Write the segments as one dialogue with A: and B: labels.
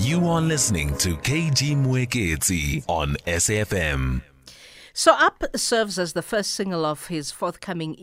A: You are listening to KG Mwekezi on SAFM.
B: So Up serves as the first single of his forthcoming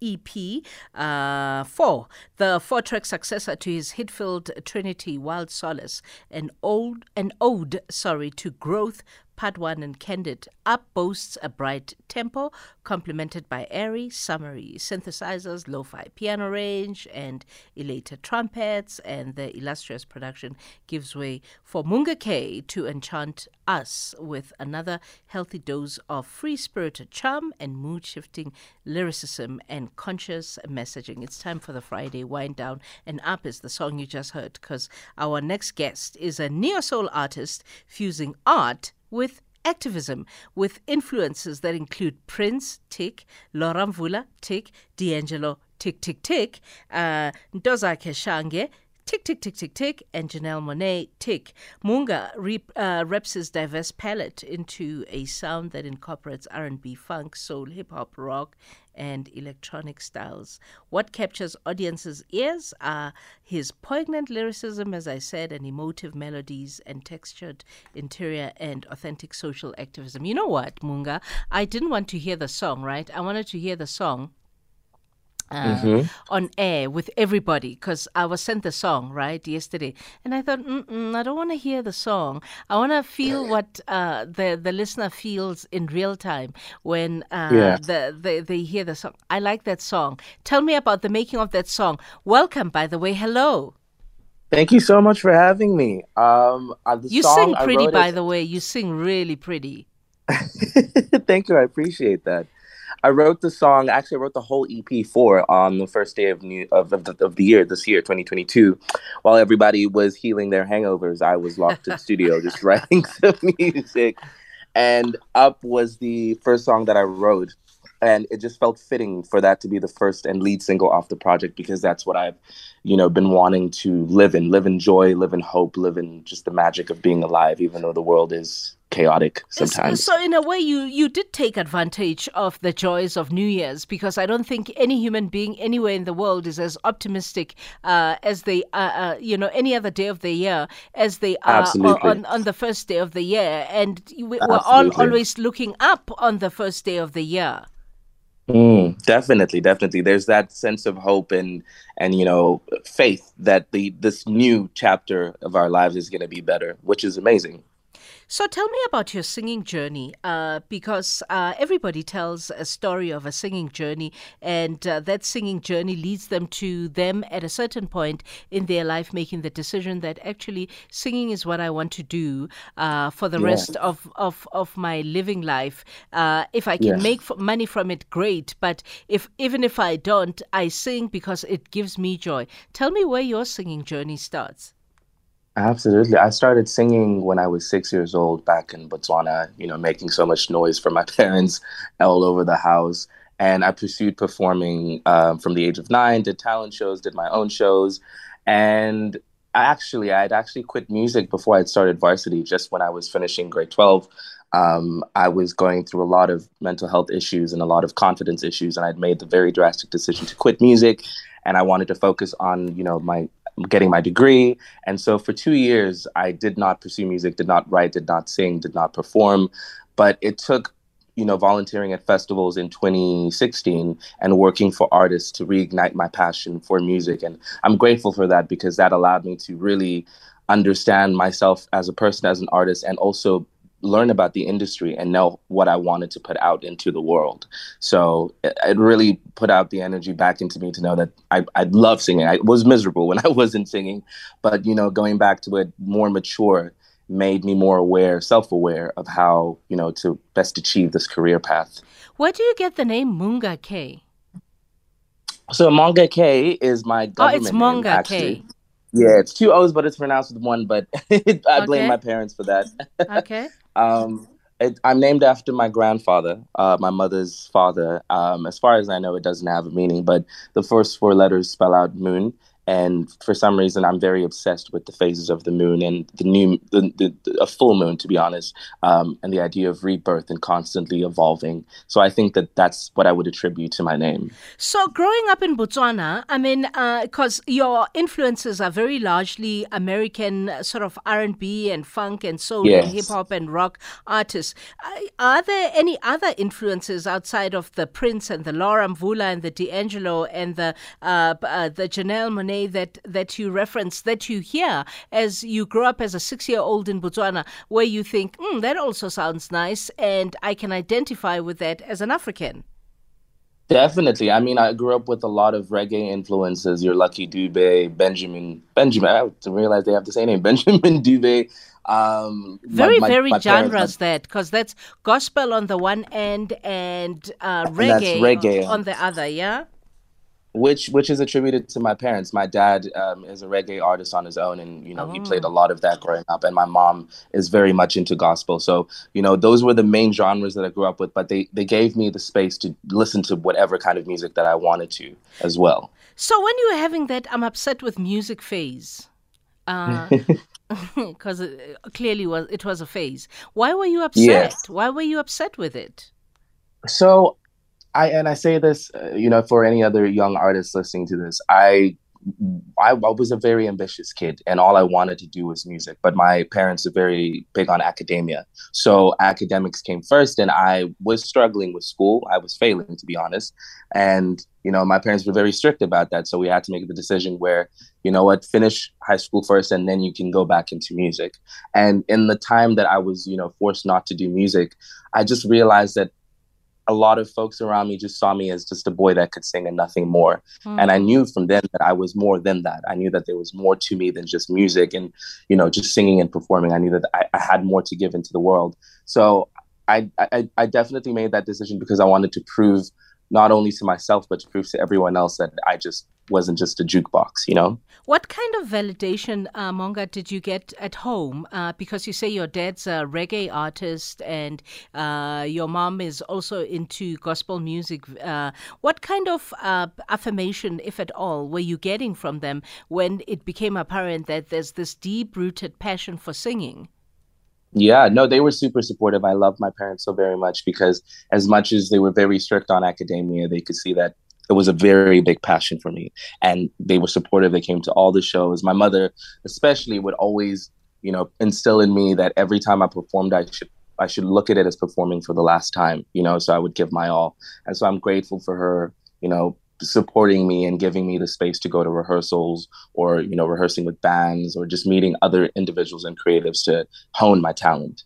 B: EP, uh, 4, the four-track successor to his hit-filled Trinity Wild Solace, an old an ode, sorry, to growth, Part 1 and Candid. Up boasts a bright tempo, complemented by airy, summery synthesizers, lo fi piano range, and elated trumpets, and the illustrious production gives way for Moonga K to enchant us with another healthy dose of free spirited charm and mood shifting lyricism and conscious messaging. It's time for the Friday wind down, and Up is the song you just heard because our next guest is a neo soul artist fusing art with activism with influences that include Prince, Tick, Laura Mvula, Tick, D'Angelo, Tick, Tick, Tick, uh, Ntozake Shange, Tick, tick, tick, tick, tick, and Janelle Monáe, tick. Moonga rep, uh, reps his diverse palette into a sound that incorporates R&B, funk, soul, hip-hop, rock, and electronic styles. What captures audiences' ears are uh, his poignant lyricism, as I said, and emotive melodies and textured interior and authentic social activism. You know what, Moonga? I didn't want to hear the song, right? I wanted to hear the song uh, mm-hmm. on air with everybody because I was sent the song right yesterday, and I thought, I don't want to hear the song. I want to feel what uh, the the listener feels in real time when uh, yeah. the, the they hear the song. I like that song. Tell me about the making of that song. Welcome, by the way. Hello.
C: Thank you so much for having me. Um, uh,
B: you sing pretty, by it... the way. You sing really pretty.
C: Thank you. I appreciate that. I wrote the song. Actually, I wrote the whole EP for on the first day of new of, of, the, of the year this year, 2022. While everybody was healing their hangovers, I was locked in the studio just writing some music. And Up was the first song that I wrote and it just felt fitting for that to be the first and lead single off the project because that's what I've, you know, been wanting to live in, live in joy, live in hope, live in just the magic of being alive, even though the world is chaotic sometimes.
B: So, in a way, you you did take advantage of the joys of New Year's because I don't think any human being anywhere in the world is as optimistic uh, as they, uh, uh, you know, any other day of the year as they are on, on the first day of the year, and we're all always looking up on the first day of the year.
C: Mm, definitely, definitely. There's that sense of hope and and you know faith that the this new chapter of our lives is going to be better, which is amazing.
B: So tell me about your singing journey, uh, because uh, everybody tells a story of a singing journey, and uh, that singing journey leads them to them at a certain point in their life making the decision that actually singing is what I want to do uh, for the yeah. rest of, of, of my living life. Uh, if I can make f- money from it, great. But if even if I don't, I sing because it gives me joy. Tell me where your singing journey starts.
C: Absolutely. I started singing when I was six years old back in Botswana, you know, making so much noise for my parents all over the house. And I pursued performing um, from the age of nine, did talent shows, did my own shows. And actually, I had actually quit music before I'd started varsity, just when I was finishing grade 12. Um, I was going through a lot of mental health issues and a lot of confidence issues, and I'd made the very drastic decision to quit music. And I wanted to focus on, you know, my getting my degree. And so for two years, I did not pursue music, did not write, did not sing, did not perform. But it took, you know, volunteering at festivals in 2016 and working for artists to reignite my passion for music. And I'm grateful for that because that allowed me to really understand myself as a person, as an artist, and also learn about the industry and know what I wanted to put out into the world. So it, it, really put out the energy back into me to know that I, I love singing. I was miserable when I wasn't singing, but you know, going back to it more mature made me more aware, self-aware of how, you know, to best achieve this career path.
B: Where do you get the name Moonga K?
C: So Moonga K is my government Oh, it's Moonga K. Yeah, it's two O's, but it's pronounced with one. But I okay. blame my parents for that.
B: okay.
C: Um, it, I'm named after my grandfather, uh, my mother's father. Um, as far as I know, it doesn't have a meaning, but the first four letters spell out moon, and for some reason i'm very obsessed with the phases of the moon and the new the, the, the a full moon to be honest um, and the idea of rebirth and constantly evolving. So i think that that's what i would attribute to my name.
B: So growing up in botswana i mean because uh, your influences are very largely american sort of r&b and funk and soul yes. and hip-hop and rock artists. Uh, are there any other influences outside of the prince and the laura mvula and the d'angelo and the uh, uh the janelle monáe that that you reference that you hear as you grow up as a six year old in Botswana, where you think mm, that also sounds nice, and I can identify with that as an African.
C: Definitely. I mean, I grew up with a lot of reggae influences. Your Lucky Dube, Benjamin, Benjamin. I didn't realize they have the same name, Benjamin Dube. Um,
B: very, my, very my genres parents, that because that's gospel on the one end and uh, reggae, and reggae on the other. Yeah
C: which which is attributed to my parents. My dad um, is a reggae artist on his own, and you know oh. he played a oh. lot of that growing up. And my mom is very much into gospel. So you know those were the main genres that I grew up with. But they they gave me the space to listen to whatever kind of music that I wanted to as well.
B: So when you were having that I'm upset with music phase, because uh, clearly was it was a phase. Why were you upset? Why were you upset with it?
C: So I and I say this, uh, you know, for any other young artists listening to this, I, I, I was a very ambitious kid, and all I wanted to do was music. But my parents are very big on academia, so academics came first, and I was struggling with school. I was failing, to be honest, and you know, my parents were very strict about that. So we had to make the decision where, you know what, finish high school first, and then you can go back into music. And in the time that I was, you know, forced not to do music, I just realized that a lot of folks around me just saw me as just a boy that could sing and nothing more. Mm. And I knew from then that I was more than that. I knew that there was more to me than just music and, you know, just singing and performing. I knew that I, I had more to give into the world. So I, I, I definitely made that decision because I wanted to prove not only to myself but to prove to everyone else that I just wasn't just a jukebox, you know.
B: What kind of validation, uh, Moonga, did you get at home? Uh, because you say your dad's a reggae artist and uh, your mom is also into gospel music. Uh, what kind of uh, affirmation, if at all, were you getting from them when it became apparent that there's this deep-rooted passion for singing?
C: Yeah, no, they were super supportive. I love my parents so very much because as much as they were very strict on academia, they could see that it was a very big passion for me. And they were supportive. They came to all the shows. My mother, especially, would always, you know, instill in me that every time I performed, I should I should look at it as performing for the last time, you know, so I would give my all. And so I'm grateful for her, you know, supporting me and giving me the space to go to rehearsals or you know rehearsing with bands or just meeting other individuals and creatives to hone my talent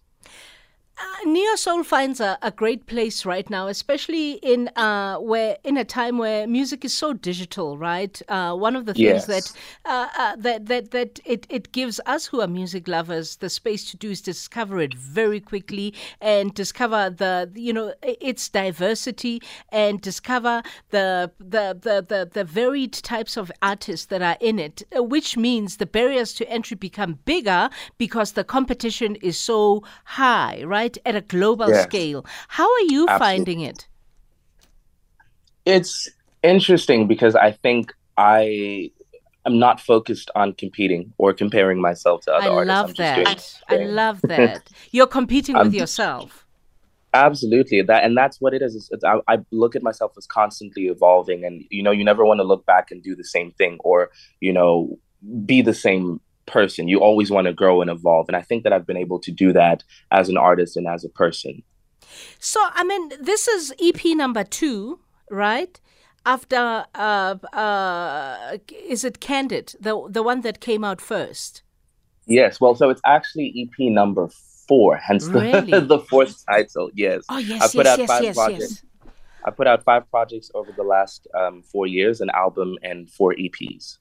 B: uh, Neo Soul finds a, a, great place right now, especially in uh, where in a time where music is so digital, right? Uh, one of the things yes. that uh, uh, that that that it, it gives us who are music lovers the space to do is discover it very quickly and discover the you know its diversity and discover the the the the, the varied types of artists that are in it, uh, which means the barriers to entry become bigger because the competition is so high, right? Right at a global yes. scale. How are you Absolutely. finding it?
C: It's interesting because I think I am not focused on competing or comparing myself to other artists.
B: I
C: artists.
B: Love that. I love that. You're competing with yourself.
C: Absolutely, that and that's what it is. It's, it's, I, I, look at myself as constantly evolving, and you know, you never want to look back and do the same thing, or you know, be the same person. You always want to grow and evolve. And I think that I've been able to do that as an artist and as a person.
B: So, I mean, this is EP number two, right? After, uh, uh, is it Candid, the, the one that came out first?
C: Yes. Well, so it's actually EP number four, hence really? the, the fourth title. Yes.
B: Oh, yes, I put yes, out yes, five yes, projects. Yes.
C: I put out five projects over the last um, four years, an album and four EPs.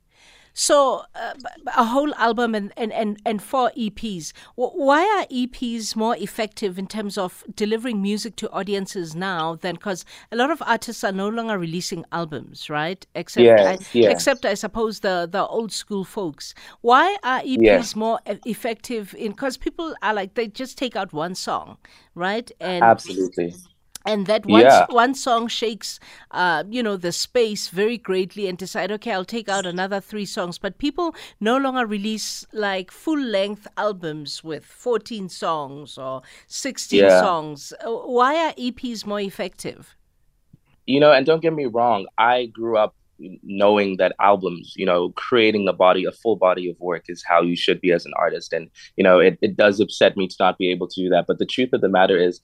B: So uh, a whole album and, and, and, and four EPs. Why are EPs more effective in terms of delivering music to audiences now than because a lot of artists are no longer releasing albums, right? Except yes, I, yes. except I suppose the the old school folks. Why are EPs yes. more effective in because people are like they just take out one song, right?
C: And absolutely
B: and that one,
C: Yeah.
B: one song shakes uh, you know the space very greatly and decide okay i'll take out another three songs. But people no longer release like full length albums with 14 songs or 16
C: Yeah.
B: songs. Uh, why are eps more effective?
C: You know and don't get me wrong i grew up knowing that albums you know creating a body a full body of work is how you should be as an artist. And you know it, it does upset me to not be able to do that. But the truth of the matter is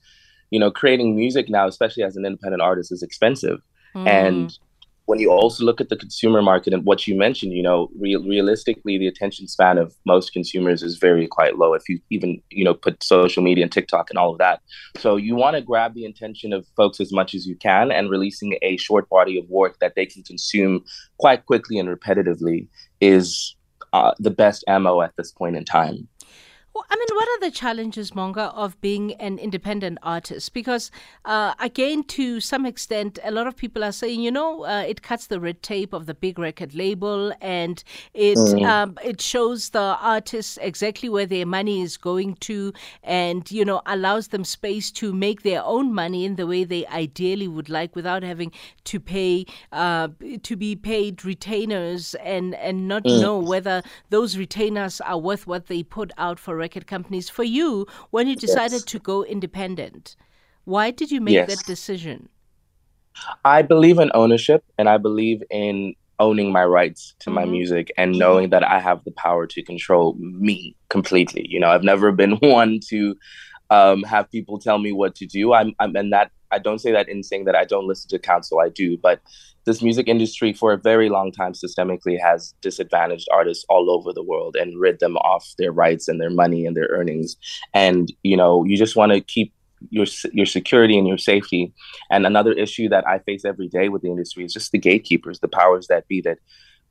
C: you know creating music now especially as an independent artist is expensive.
B: Mm.
C: and when you also look at the consumer market and what you mentioned you know real, realistically the attention span of most consumers is very quite low if you even you know put social media and tiktok and all of that. So you want to grab the attention of folks as much as you can and releasing a short body of work that they can consume quite quickly and repetitively is uh, the best ammo at this point in time
B: Well, I mean, what are the challenges, Moonga, of being an independent artist? Because, uh, again, to some extent, a lot of people are saying, you know, uh, it cuts the red tape of the big record label, and it um, it shows the artists exactly where their money is going to, and you know, allows them space to make their own money in the way they ideally would like, without having to pay uh, to be paid retainers and and not know whether those retainers are worth what they put out for record companies. For you, when you decided
C: Yes.
B: to go independent, why did you make
C: Yes.
B: that decision?
C: I believe in ownership and I believe in owning my rights to my
B: Mhm.
C: music and knowing that I have the power to control me completely. You know, I've never been one to um, have people tell me what to do. I'm, I'm, and that I don't say that in saying that I don't listen to counsel. I do, but this music industry for a very long time systemically has disadvantaged artists all over the world and rid them off their rights and their money and their earnings. And you know, you just want to keep your your security and your safety. And another issue that I face every day with the industry is just the gatekeepers, the powers that be that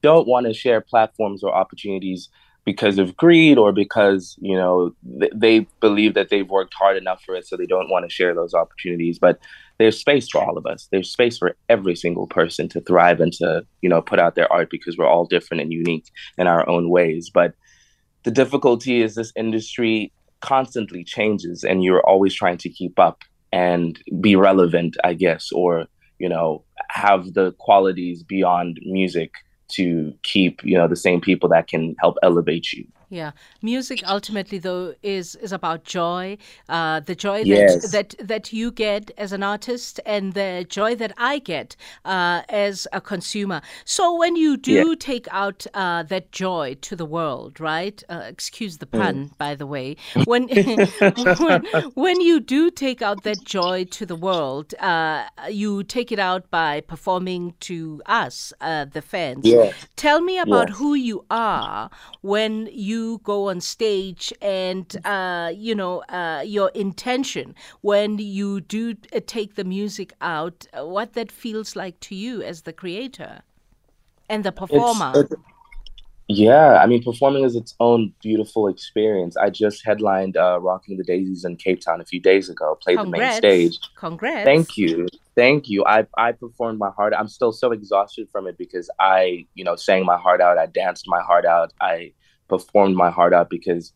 C: don't want to share platforms or opportunities because of greed or because you know th- they believe that they've worked hard enough for it so they don't want to share those opportunities. But there's space for all of us. There's space for every single person to thrive and to you know put out their art because we're all different and unique in our own ways. But the difficulty is this industry constantly changes and you're always trying to keep up and be relevant i guess or you know have the qualities beyond music to keep you know the same people that can help elevate you
B: Yeah, music ultimately though is is about joy, uh, the joy
C: Yes.
B: that that that you get as an artist, and the joy that I get uh, as a consumer. So when you do
C: Yeah.
B: take out uh, that joy to the world, right? Uh, excuse the pun, by the way. When, when when you do take out that joy to the world, uh, you take it out by performing to us, uh, the fans.
C: Yeah.
B: Tell me about
C: Yes.
B: who you are when you go on stage and, uh, you know, uh, your intention when you do uh, take the music out, uh, what that feels like to you as the creator and the performer.
C: It's- it- yeah, I mean, performing is its own beautiful experience. I just headlined uh, Rocking the Daisies in Cape Town a few days ago, played the main stage.
B: Congrats.
C: Thank you. Thank you. I I performed my heart. I'm still so exhausted from it because I, you know, sang my heart out. I danced my heart out. I performed my heart out because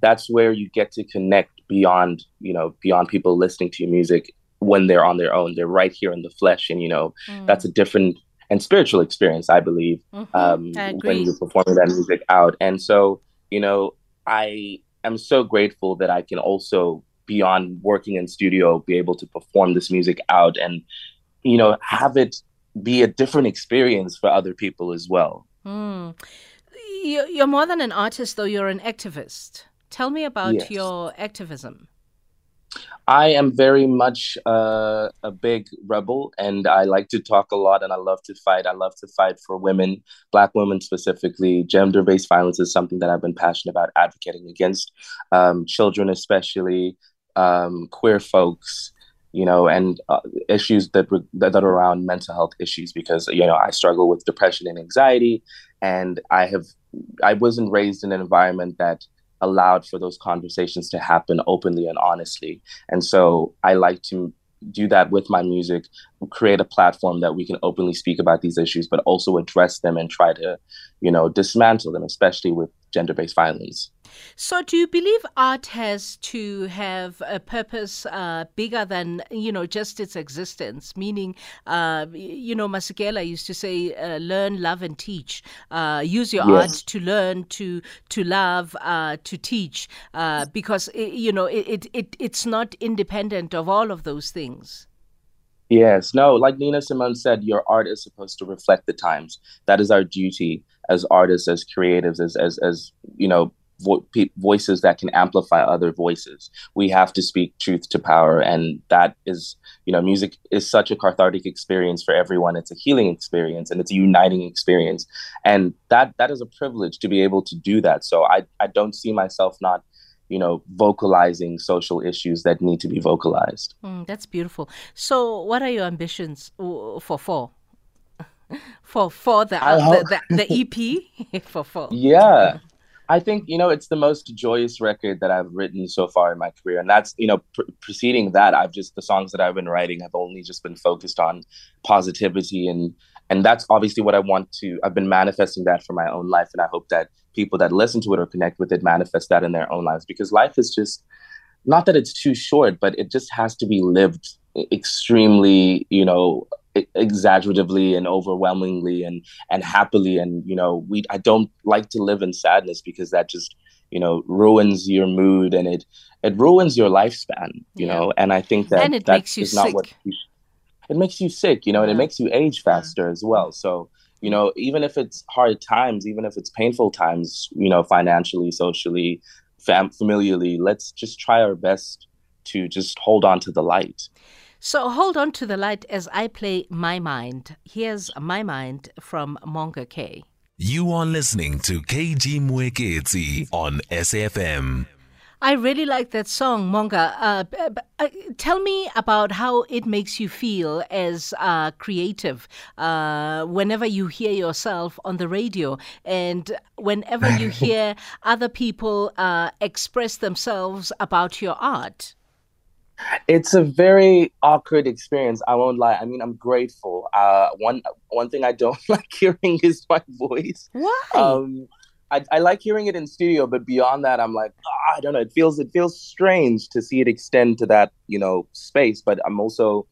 C: that's where you get to connect beyond, you know, beyond people listening to your music when they're on their own. They're right here in the flesh and you know,
B: Mm.
C: that's a different and spiritual experience, I believe
B: Mhm.
C: um,
B: I
C: when you're performing that music out. And so, you know, I am so grateful that I can also, beyond working in studio, be able to perform this music out and, you know, have it be a different experience for other people as well.
B: Mm. You- You're more than an artist, though. You're an activist. Tell me about
C: Yes.
B: your activism.
C: I am very much uh, a big rebel, and I like to talk a lot, and I love to fight. I love to fight for women, Black women specifically. Gender-based violence is something that I've been passionate about advocating against, um, children especially, um, queer folks, you know, and uh, issues that, re- that that are around mental health issues because you know I struggle with depression and anxiety, and I have I wasn't raised in an environment that allowed for those conversations to happen openly and honestly. And so I like to do that with my music, create a platform that we can openly speak about these issues, but also address them and try to, you know, dismantle them, especially with gender based violence.
B: So, do you believe art has to have a purpose uh, bigger than you know just its existence? Meaning, uh, you know, Masekela used to say, uh, "Learn, love, and teach." Uh, use your yes. art to learn, to to love, uh, to teach, uh, because it, you know it, it it's not independent of all of those things.
C: Yes, no, like Nina Simone said, your art is supposed to reflect the times. That is our duty as artists, as creatives, as as as you know, vo- voices that can amplify other voices. We have to speak truth to power, and that is, you know, music is such a cathartic experience for everyone. It's a healing experience, and it's a uniting experience, and that that is a privilege to be able to do that. So I I don't see myself not you know, vocalizing social issues that need to be vocalized.
B: Mm, that's beautiful. So, what are your ambitions for fall? for for the, uh, the, the, the EP for fall?
C: Yeah, I think you know it's the most joyous record that I've written so far in my career, and that's you know pr- preceding that I've just the songs that I've been writing have only just been focused on positivity and and that's obviously what I want to. I've been manifesting that for my own life, and I hope that people that listen to it or connect with it manifest that in their own lives because life is just not that it's too short, but it just has to be lived extremely, you know, exaggeratively and overwhelmingly and and happily and you know we I don't like to live in sadness because that just you know ruins your mood and it it ruins your lifespan you yeah. know and I think that
B: and it
C: that
B: makes you
C: is not
B: sick.
C: what it makes you sick you know and it makes you age faster as well so you know even if it's hard times even if it's painful times you know financially socially fam- familiarly let's just try our best to just hold on to the light
B: so hold on to the light as I play My Mind. Here's My Mind from Moonga K.
A: You are listening to KG Mwekezi on SAFM.
B: I really like that song, Moonga. Uh, uh, tell me about how it makes you feel as uh, creative uh, whenever you hear yourself on the radio and whenever you hear other people uh, express themselves about your art.
C: It's a very awkward experience. I won't lie. I mean, I'm grateful. Uh, one one thing I don't like hearing is my voice.
B: Why?
C: Um, I, I like hearing it in studio, but beyond that, I'm like, oh, I don't know. It feels it feels strange to see it extend to that you know space. But I'm also,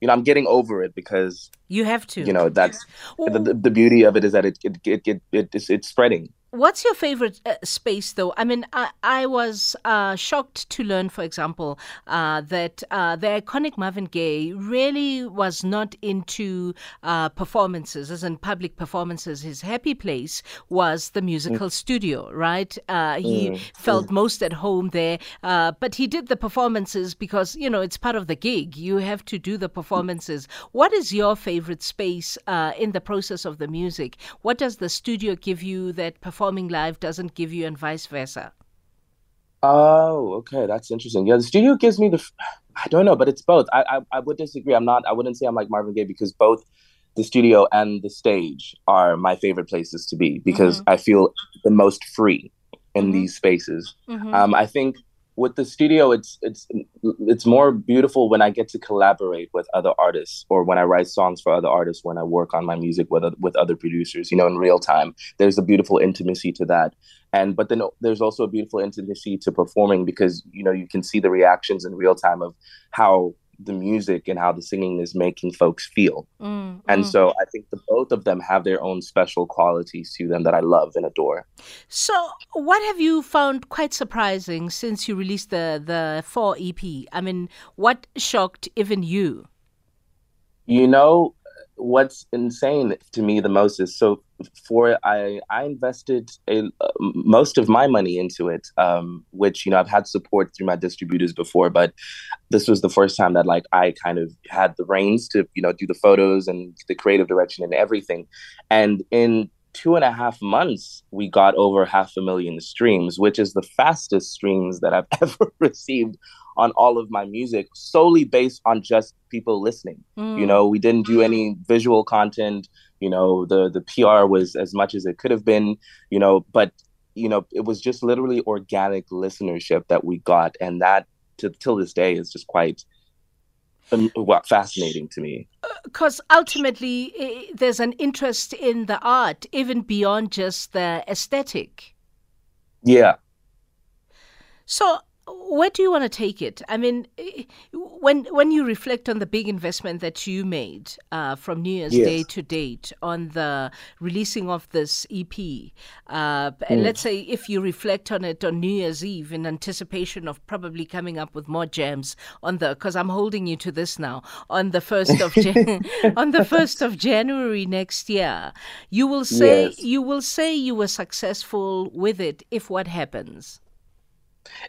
C: you know, I'm getting over it because
B: you have to.
C: You know, that's the, the, the beauty of it is that it it it, it, it it's, it's spreading.
B: What's your favorite uh, space, though? I mean, I, I was uh, shocked to learn, for example, uh, that uh, the iconic Marvin Gaye really was not into uh, performances, as in public performances. His happy place was the musical mm. studio, right? Uh, he mm. felt mm. most at home there, but he did the performances because, you know, it's part of the gig. You have to do the performances. What is your favorite space in the process of the music? What does the studio give you that performance? Performing live doesn't give you, and vice versa?
C: Oh, okay, that's interesting. Yeah, the studio gives me the. I don't know, but it's both. I, I I would disagree. I'm not. I wouldn't say I'm like Marvin Gaye because both the studio and the stage are my favorite places to be because mm-hmm. I feel the most free in mm-hmm. these spaces. Mm-hmm. Um, I think with the studio it's it's it's more beautiful when i get to collaborate with other artists or when i write songs for other artists when i work on my music with with other producers you know in real time. There's a beautiful intimacy to that. And but then there's also a beautiful intimacy to performing because you know you can see the reactions in real time of how the music and how the singing is making folks feel. Mm, and mm. so I think the both of them have their own special qualities to them that I love and adore.
B: So, what have you found quite surprising since you released the the 4 EP? I mean, what shocked even you?
C: You know, what's insane to me the most is so for I I invested a, uh, most of my money into it, um, which you know I've had support through my distributors before, but this was the first time that like I kind of had the reins to you know do the photos and the creative direction and everything, and in two and a half months we got over half a million streams, which is the fastest streams that I've ever received on all of my music solely based on just people listening. Mm. You know, we didn't do any visual content. You know, the the PR was as much as it could have been. You know, but you know, it was just literally organic listenership that we got, and that to till this day is just quite um, fascinating to me.
B: Because ultimately, there's an interest in the art, even beyond just the aesthetic.
C: Yeah.
B: So where do you want to take it? I mean, when when you reflect on the big investment that you made uh, from New Year's
C: Yes.
B: Day to date on the releasing of this EP, uh, and let's say if you reflect on it on New Year's Eve in anticipation of probably coming up with more jams on the because I'm holding you to this now on the first of Jan- on the first of January next year, you will say
C: Yes.
B: you will say you were successful with it if what happens.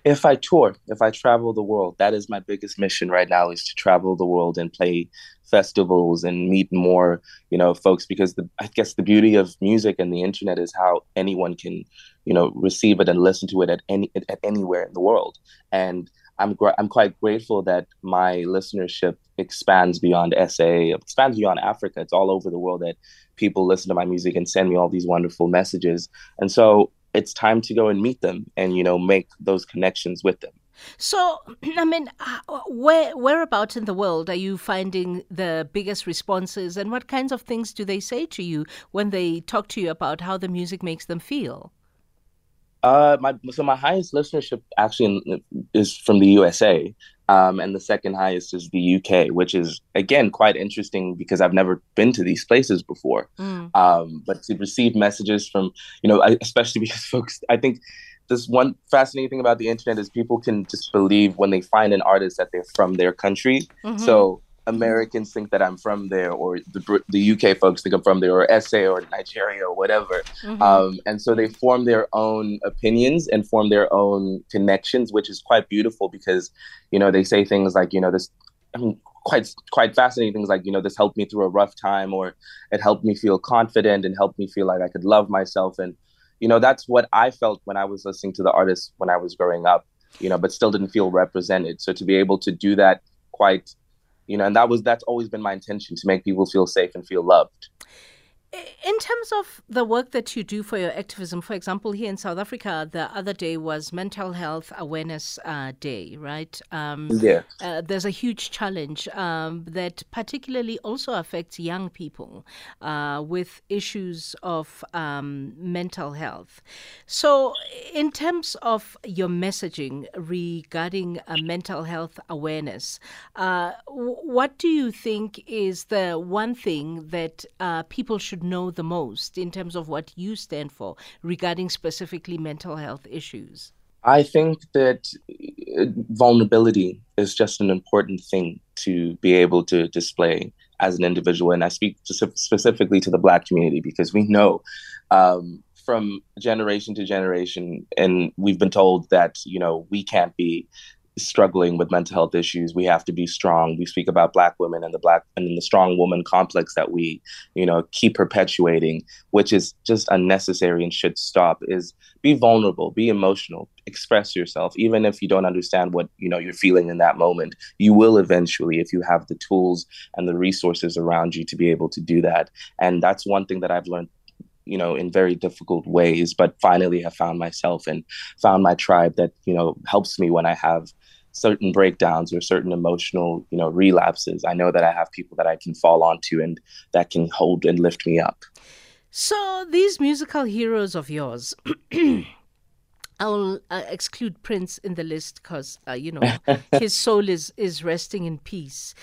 C: If I tour, if I travel the world, that is my biggest mission right now is to travel the world and play festivals and meet more, you know, folks because the I guess the beauty of music and the internet is how anyone can, you know, receive it and listen to it at any at anywhere in the world. And I'm gra- I'm quite grateful that my listenership expands beyond SA, expands beyond Africa. It's all over the world that people listen to my music and send me all these wonderful messages. And so it's time to go and meet them and you know make those connections with them.
B: So, I mean, uh, where whereabouts in the world are you finding the biggest responses, and what kinds of things do they say to you when they talk to you about how the music makes them feel?
C: Uh, my so my highest listenership actually in, is from the USA, um, and the second highest is the UK, which is again quite interesting because I've never been to these places before.
B: Mm.
C: Um, but to receive messages from you know, especially because folks, I think this one fascinating thing about the internet is people can just believe when they find an artist that they're from their country.
B: Mhm.
C: So Americans think that I'm from there, or the the UK folks think I'm from there, or SA or Nigeria or whatever.
B: Mhm.
C: Um, and so they form their own opinions and form their own connections, which is quite beautiful because, you know, they say things like, you know, this, I mean, quite quite fascinating things like, you know, this helped me through a rough time, or it helped me feel confident and helped me feel like I could love myself. And, you know, that's what I felt when I was listening to the artists when I was growing up, you know, but still didn't feel represented. So to be able to do that quite, you know, and that was that's always been my intention to make people feel safe and feel loved.
B: In terms of the work that you do for your activism, for example, here in South Africa, the other day was Mental Health Awareness uh, Day, right? Um,
C: Yeah.
B: uh, there's a huge challenge um, that particularly also affects young people uh, with issues of um, mental health. So, in terms of your messaging regarding uh, mental health awareness, uh, what do you think is the one thing that uh, people should know the most in terms of what you stand for regarding specifically mental health issues?
C: I think that uh, vulnerability is just an important thing to be able to display as an individual. And I speak spec- specifically to the Black community because we know um, from generation to generation, and we've been told that, you know, we can't be struggling with mental health issues. We have to be strong. We speak about Black women and the Black and the strong woman complex that we, you know, keep perpetuating, which is just unnecessary and should stop. Is be vulnerable, be emotional, express yourself, even if you don't understand what you know you're feeling in that moment. You will eventually, if you have the tools and the resources around you to be able to do that. And that's one thing that I've learned you know in very difficult ways but finally have found myself and found my tribe that you know helps me when i have certain breakdowns or certain emotional you know relapses i know that i have people that i can fall onto and that can hold and lift me up
B: So, these musical heroes of yours, I'll uh, exclude Prince in the list because, uh, you know, his soul is, is resting in peace.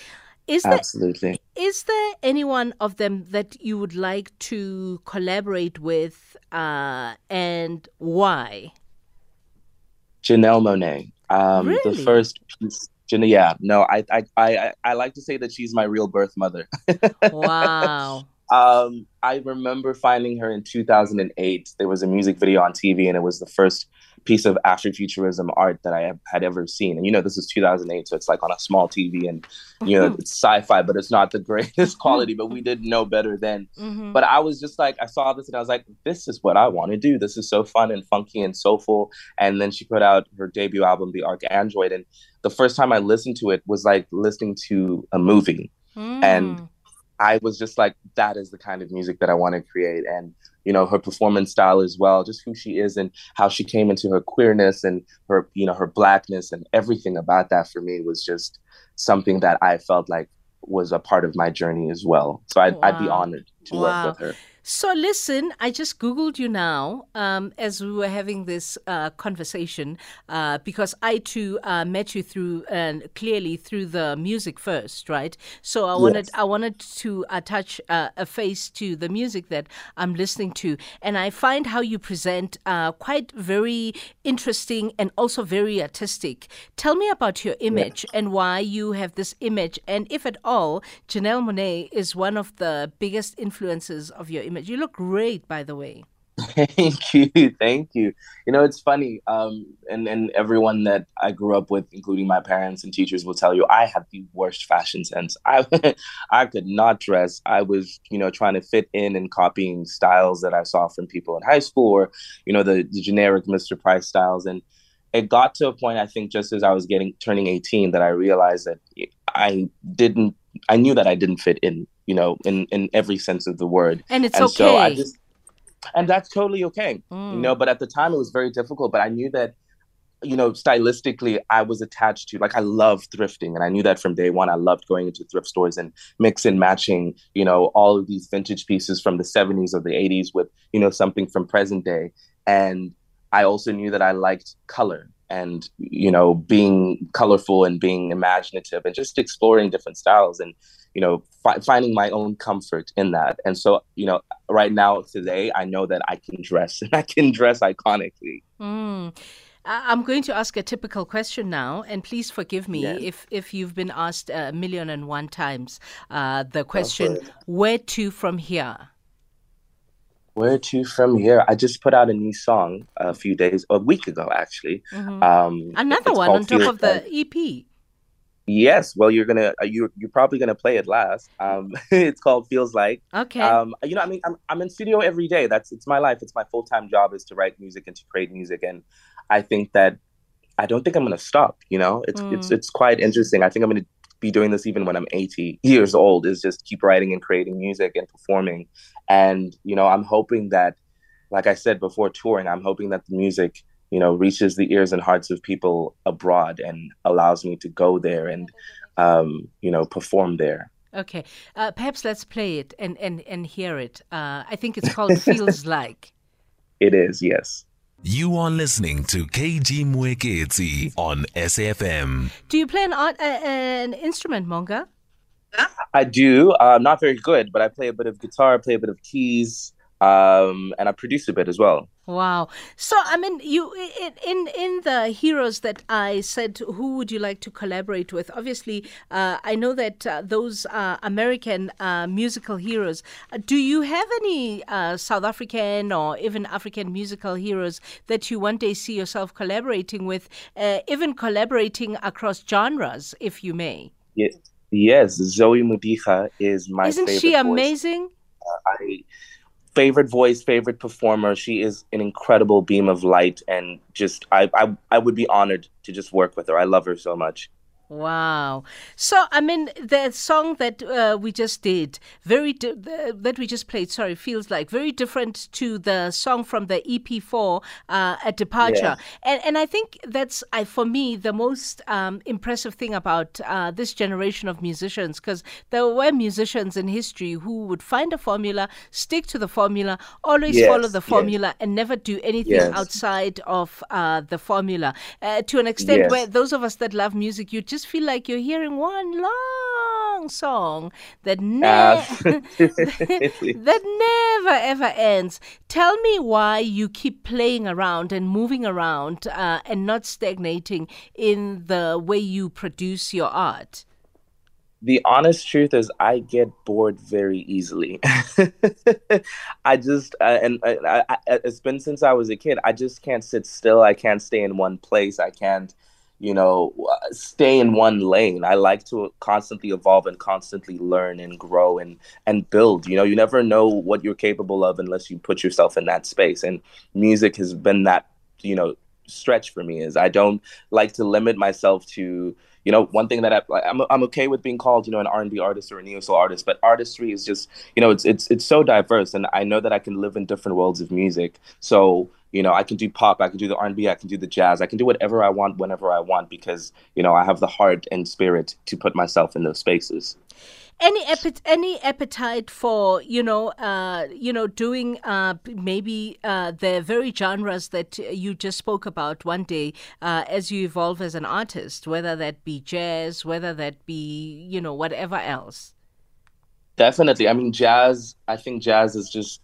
B: Is there,
C: absolutely
B: is there anyone of them that you would like to collaborate with uh, and why?
C: janelle monáe um
B: Really?
C: the first piece yeah no I, I i i like to say that she's my real birth mother
B: Wow.
C: Um, I remember finding her in 2008. There was a music video on TV, and it was the first piece of Afrofuturism art that I had ever seen. And you know, this is 2008, so it's like on a small TV, and you know, it's sci-fi, but it's not the greatest quality. But we didn't know better then.
B: Mhm.
C: But I was just like, I saw this, and I was like, this is what I want to do. This is so fun and funky and soulful. And then she put out her debut album, The Arc Android, and the first time I listened to it was like listening to a movie. and
B: Mm.
C: I was just like, that is the kind of music that I want to create. And, you know, her performance style as well, just who she is and how she came into her queerness and her, you know, her blackness and everything about that for me was just something that I felt like was a part of my journey as well. So I'd, I'd be honored to
B: Wow.
C: work with her.
B: So listen, I just googled you now um, as we were having this uh, conversation uh, because I too uh, met you through and clearly through the music first, right? So I wanted I wanted to attach uh, a face to the music that I'm listening to, and I find how you present uh, quite very interesting and also very artistic. Tell me about your image and why you have this image, and if at all, Janelle Monáe is one of the biggest influences of your image. You look great, by the way.
C: Thank you, thank you. You know, it's funny, um, and and everyone that I grew up with, including my parents and teachers, will tell you I have the worst fashion sense. I I could not dress. I was, you know, trying to fit in and copying styles that I saw from people in high school, or you know, the, the generic Mr. Price styles. And it got to a point, I think, just as I was getting turning eighteen, that I realized that I didn't. I knew that I didn't fit in you know, in in every sense of the word.
B: And it's and okay. So I just,
C: and that's totally okay, mm. you know. But at the time, it was very difficult. But I knew that, you know, stylistically, I was attached to like I love thrifting, and I knew that from day one. I loved going into thrift stores and mix and matching, you know, all of these vintage pieces from the '70s or the '80s with, you know, something from present day. And I also knew that I liked color and you know being colorful and being imaginative and just exploring different styles and you know, fi- finding my own comfort in that. And so, you know, right now, today, I know that I can dress and I can dress iconically.
B: Mm. I'm going to ask a typical question now, and please forgive me if, if you've been asked a million and one times uh, the question, where to from here?
C: Where to from here? I just put out a new song a few days, a week ago, actually.
B: Mm-hmm. Um, Another one on top of the EP.
C: Yes, well, you're gonna uh, you you're probably gonna play it last. Um, it's called Feels Like.
B: Okay.
C: Um, you know, I mean, I'm I'm in studio every day. That's it's my life. It's my full time job is to write music and to create music, and I think that I don't think I'm gonna stop. You know, it's mm. it's it's quite interesting. I think I'm gonna be doing this even when I'm 80 years old. Is just keep writing and creating music and performing, and you know, I'm hoping that, like I said before touring, I'm hoping that the music you know, reaches the ears and hearts of people abroad and allows me to go there and, um, you know, perform there.
B: Okay, uh, perhaps let's play it and and and hear it. Uh, I think it's called "Feels Like."
C: It is, yes.
A: You are listening to KG Mwekezi on SAFM.
B: Do you play an art, uh, an instrument, Moonga?
C: I do. I'm uh, not very good, but I play a bit of guitar, play a bit of keys, um, and I produce a bit as well.
B: Wow. So, I mean, you in in the heroes that I said, who would you like to collaborate with? Obviously, uh, I know that uh, those uh, American uh, musical heroes. Do you have any uh, South African or even African musical heroes that you one day see yourself collaborating with, even collaborating across genres, if you may?
C: Yes, yes. Zoe Modiga is my.
B: Isn't she amazing?
C: I favorite voice, favorite performer. She is an incredible beam of light, and just I, I I would be honored to just work with her. I love her so much.
B: Wow. So, I mean, the song that uh, we just did, very di- that we just played, sorry, feels like very different to the song from the EP4, uh, A Departure. And, and I think that's, I, for me, the most um, impressive thing about uh, this generation of musicians, because there were musicians in history who would find a formula, stick to the formula, always yes, follow the formula, yes. and never do anything yes. outside of uh, the formula. Uh, to an extent where those of us that love music, you just just feel like you're hearing one long song that, ne- that never ever ends. Tell me why you keep playing around and moving around uh, and not stagnating in the way you produce your art.
C: The honest truth is i get bored very easily. I just uh, and uh, I, I, it's been since i was a kid. I just can't sit still. I can't stay in one place. I can't you know, stay in one lane. I like to constantly evolve and constantly learn and grow and and build. You know, you never know what you're capable of unless you put yourself in that space. And music has been that, you know, stretch for me is I don't like to limit myself to you know one thing that I, I'm, I'm okay with being called you know an R&B artist or a neo soul artist but artistry is just you know it's it's it's so diverse and I know that I can live in different worlds of music. So you know, I can do pop, I can do the R&B, I can do the jazz, I can do whatever I want whenever I want because, you know, I have the heart and spirit to put myself in those spaces
B: any any appetite for you know uh, you know doing uh, maybe uh, the very genres that you just spoke about one day uh, as you evolve as an artist, whether that be jazz, whether that be you know whatever else.
C: Definitely, I mean jazz. I think jazz is just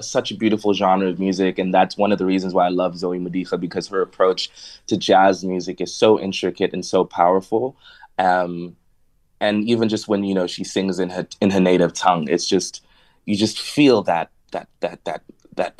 C: such a beautiful genre of music, and that's one of the reasons why I love Zoe Modiga because her approach to jazz music is so intricate and so powerful. Um, and even just when you know she sings in her in her native tongue it's just you just feel that that that that that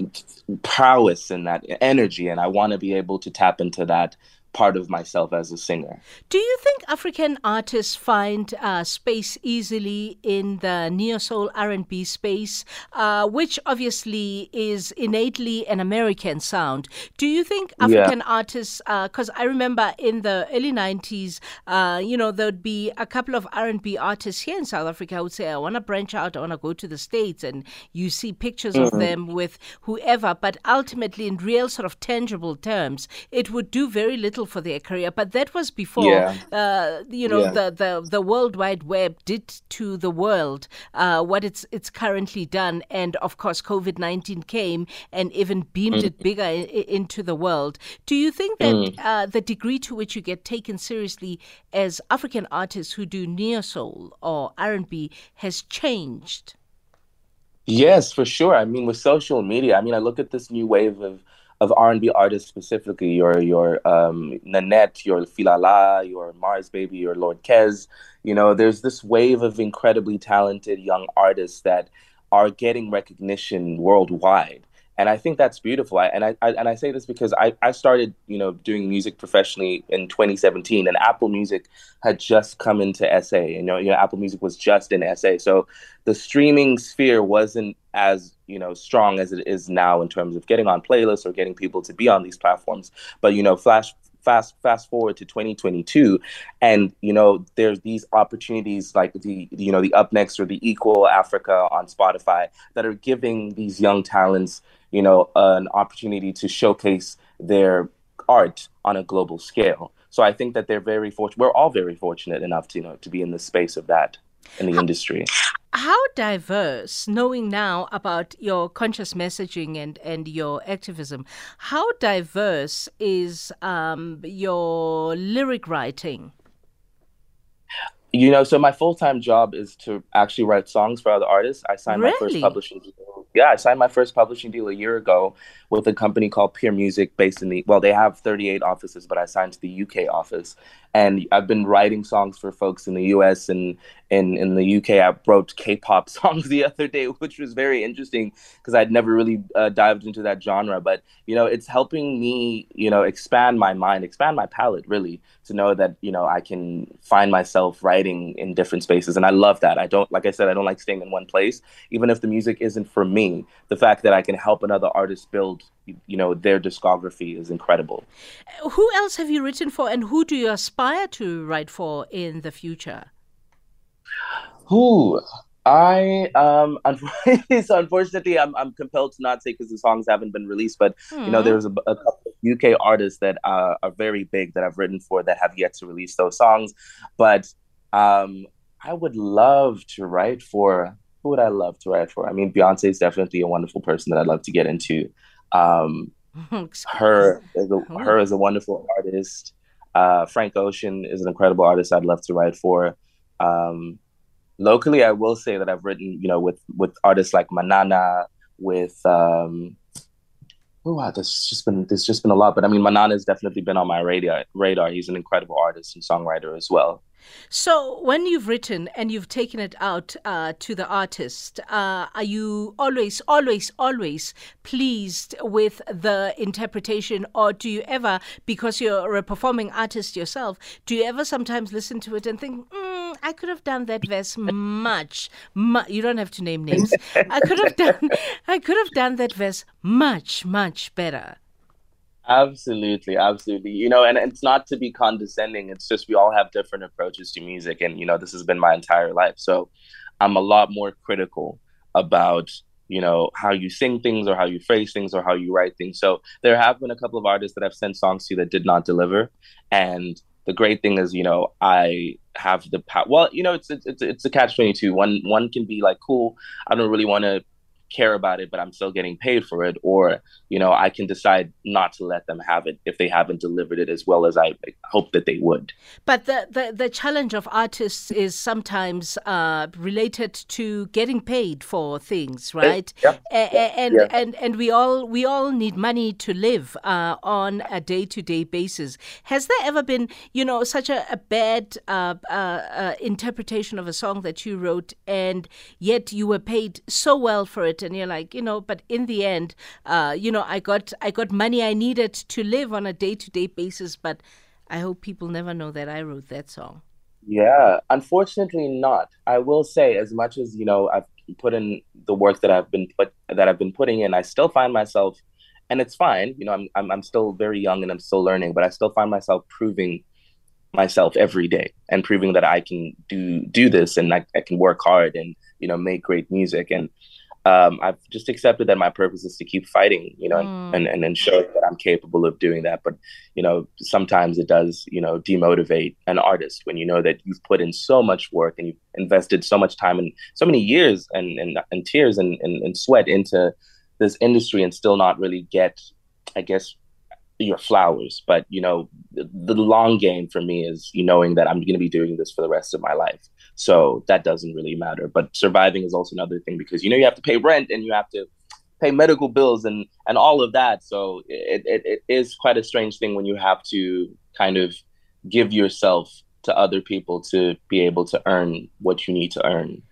C: prowess and that energy. And i want to be able to tap into that part of myself as a singer.
B: Do you think African artists find uh, space easily in the neo soul R and B space, uh, which obviously is innately an American sound? Do you think African yeah. artists? Because uh, I remember in the early '90s, uh, you know, there'd be a couple of R and B artists here in South Africa who would say, "I want to branch out. I want to go to the states," and you see pictures mm-hmm. of them with whoever. But ultimately, in real sort of tangible terms, it would do very little little for their career, but that was before yeah. uh, you know yeah. the, the the World Wide Web did to the world uh, what it's it's currently done, and of course COVID nineteen came and even beamed mm. it bigger into the world. Do you think that mm. uh, the degree to which you get taken seriously as African artists who do neo soul or R and B has changed?
C: Yes, for sure. I mean, with social media, I mean, I look at this new wave of of R&B artists specifically, your your um, Nanette, your Filala, your Mars Baby, your Lord Kes. You know, there's this wave of incredibly talented young artists that are getting recognition worldwide and I think that's beautiful. I, and I, I, and I say this because I, I started you know doing music professionally in 2017, and Apple Music had just come into SA. You know, you know Apple Music was just in SA, so the streaming sphere wasn't as you know strong as it is now in terms of getting on playlists or getting people to be on these platforms. But you know, flash fast fast forward to 2022 and you know there's these opportunities like the you know the up next or the equal africa on spotify that are giving these young talents you know, an opportunity to showcase their art on a global scale. So I think that they're very fortunate. We're all very fortunate enough to, you know, to be in the space of that in the
B: how,
C: industry.
B: How diverse, knowing now about your conscious messaging and, and your activism, how diverse is um, your lyric writing?
C: You know, so my full time job is to actually write songs for other artists. I signed really? my first publishing deal. Yeah, I signed my first publishing deal a year ago with a company called Peer Music based in the well, they have 38 offices, but I signed to the UK office. And I've been writing songs for folks in the US and in, in the UK. I wrote K pop songs the other day, which was very interesting because I'd never really uh, dived into that genre. But, you know, it's helping me, you know, expand my mind, expand my palette, really, to know that, you know, I can find myself writing in different spaces. And I love that. I don't, like I said, I don't like staying in one place. Even if the music isn't for me, the fact that I can help another artist build you know their discography is incredible
B: who else have you written for and who do you aspire to write for in the future
C: who I um unfortunately I'm I'm compelled to not say because the songs haven't been released, but mm. you know hmm. there's a, a, couple UK artists that uh, are very big that I've written for that have yet to release those songs, but um I would love to write for who would I love to write for? I mean Beyonce is definitely a wonderful person that I'd love to get into. Um, H.E.R. is a, H.E.R. is a wonderful artist. Uh, Frank Ocean is an incredible artist. I'd love to write for. Um, locally, I will say that I've written, you know, with with artists like Manana, with um, wow, there's just been there's just been a lot. But I mean, Manana has definitely been on my radar. Radar. He's an incredible artist and songwriter as well.
B: So, when you've written and you've taken it out uh, to the artist, uh, are you always, always, always pleased with the interpretation, or do you ever, because you're a performing artist yourself, do you ever sometimes listen to it and think, mm, I could have done that verse much, mu-. you don't have to name names. I could have done, I could have done that verse much, much better.
C: Absolutely, absolutely. You know, and it's not to be condescending. It's just we all have different approaches to music, and you know, this has been my entire life. So, I'm a lot more critical about you know how you sing things or how you phrase things or how you write things so there have been a couple of artists that i've sent songs to that did not deliver and the great thing is you know i have the power well you know it's it's it's a catch 22 one one can be like cool i don't really want to care about it, but I'm still getting paid for it. Or, you know, I can decide not to let them have it if they haven't delivered it as well as I hope that they would.
B: But the, the, the challenge of artists is sometimes uh, related to getting paid for things, right?
C: Yep.
B: And, and, yep. and, and we all we all need money to live uh, on a day to day basis. Has there ever been, you know, such a, a bad uh, uh, uh, interpretation of a song that you wrote and yet you were paid so well for it? It and you're like you know but in the end uh, you know i got i got money i needed to live on a day-to-day basis but i hope people never know that i wrote that song.
C: Yeah unfortunately not. I will say as much as you know i've put in the work that i've been put that i've been putting in i still find myself and it's fine you know i'm i'm, I'm still very young and i'm still learning but i still find myself proving myself every day and proving that I can do do this and I, I can work hard and you know make great music. And um, I've just accepted that my purpose is to keep fighting, you know, mm. and, and, and show that I'm capable of doing that. But, you know, sometimes it does, you know, demotivate an artist when you know that you've put in so much work and you've invested so much time and so many years and, and, and tears and, and, and sweat into this industry and still not really get, I guess, your flowers. But you know, the, the long game for me is you knowing that I'm going to be doing this for the rest of my life. So that doesn't really matter. But surviving is also another thing because you know you have to pay rent and you have to pay medical bills and and all of that. So it, it, it is quite a strange thing when you have to kind of give yourself to other people to be able to earn what you need to earn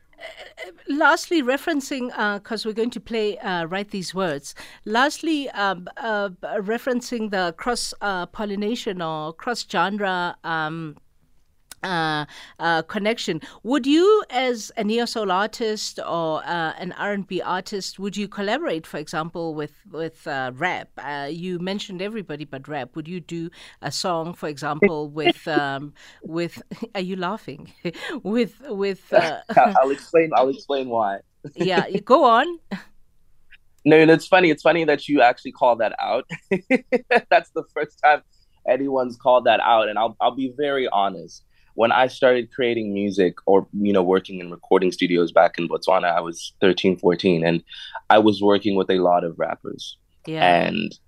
B: lastly, referencing, because uh, we're going to play uh, Write These Words, lastly, um, uh, referencing the cross uh, pollination or cross genre. Um, uh, uh, connection. Would you, as a neo soul artist or uh, an R and B artist, would you collaborate, for example, with with uh, rap? Uh, you mentioned everybody but rap. Would you do a song, for example, with um, with? Are you laughing? with with? Uh,
C: I'll explain. I'll explain why.
B: yeah, go on.
C: No, it's funny. It's funny that you actually call that out. That's the first time anyone's called that out, and I'll I'll be very honest when I started creating music or, you know, working in recording studios back in Botswana, I was 13, 14, and I was working with a lot of rappers yeah. and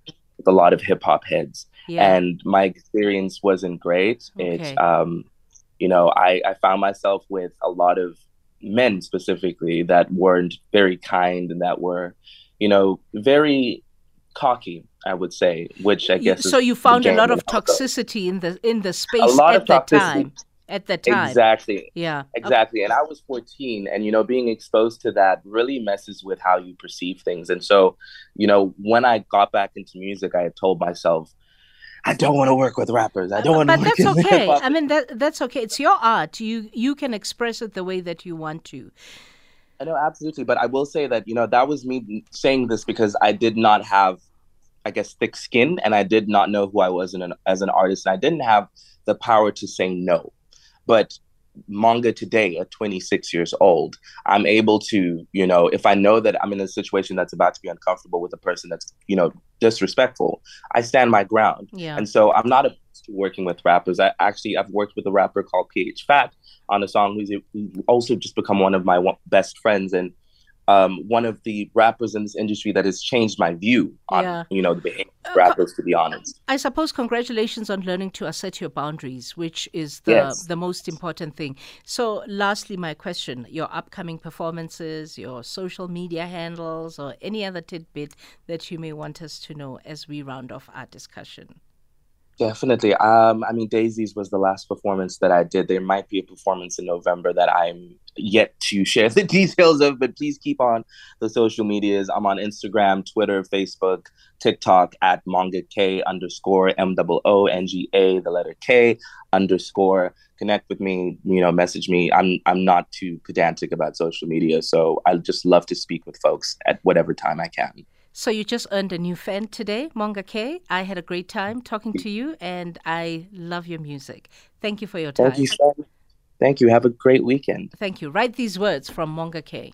C: a lot of hip hop heads. Yeah. And my experience wasn't great. Okay. It, um, you know, I, I found myself with a lot of men specifically that weren't very kind and that were, you know, very cocky i would say which i guess
B: so you found a lot of toxicity in the in the space at that time at the time.
C: Exactly.
B: Yeah.
C: Exactly. Okay. And I was 14 and you know being exposed to that really messes with how you perceive things. And so, you know, when I got back into music, I had told myself I don't want to work with rappers. I don't want
B: to
C: But
B: that's okay. I mean that that's okay. It's your art. You you can express it the way that you want to.
C: I know absolutely, but I will say that, you know, that was me saying this because I did not have I guess thick skin and I did not know who I was an, as an artist and I didn't have the power to say no but Moonga today at 26 years old, I'm able to, you know, if I know that I'm in a situation that's about to be uncomfortable with a person that's, you know, disrespectful, I stand my ground.
B: Yeah.
C: And so I'm not opposed to working with rappers. I actually I've worked with a rapper called PH Fat on a song who's, who's also just become one of my best friends and um, one of the rappers in this industry that has changed my view on, yeah. you know, the behavior of rappers, to be honest.
B: I suppose congratulations on learning to assert your boundaries, which is the, yes. the most important thing. So, lastly, my question your upcoming performances, your social media handles, or any other tidbit that you may want us to know as we round off our discussion.
C: Definitely. Um, I mean, Daisies was the last performance that I did. There might be a performance in November that I'm yet to share the details of, but please keep on the social medias. I'm on Instagram, Twitter, Facebook, TikTok at Moonga K underscore M O O N G A, the letter K underscore. Connect with me, you know, message me. I'm I'm not too pedantic about social media, so I just love to speak with folks at whatever time I can.
B: So you just earned a new fan today, Moonga K. I had a great time talking to you, and I love your music. Thank you for your time.
C: Thank you, Thank you. Have a great weekend.
B: Thank you. Write these words from Moonga K.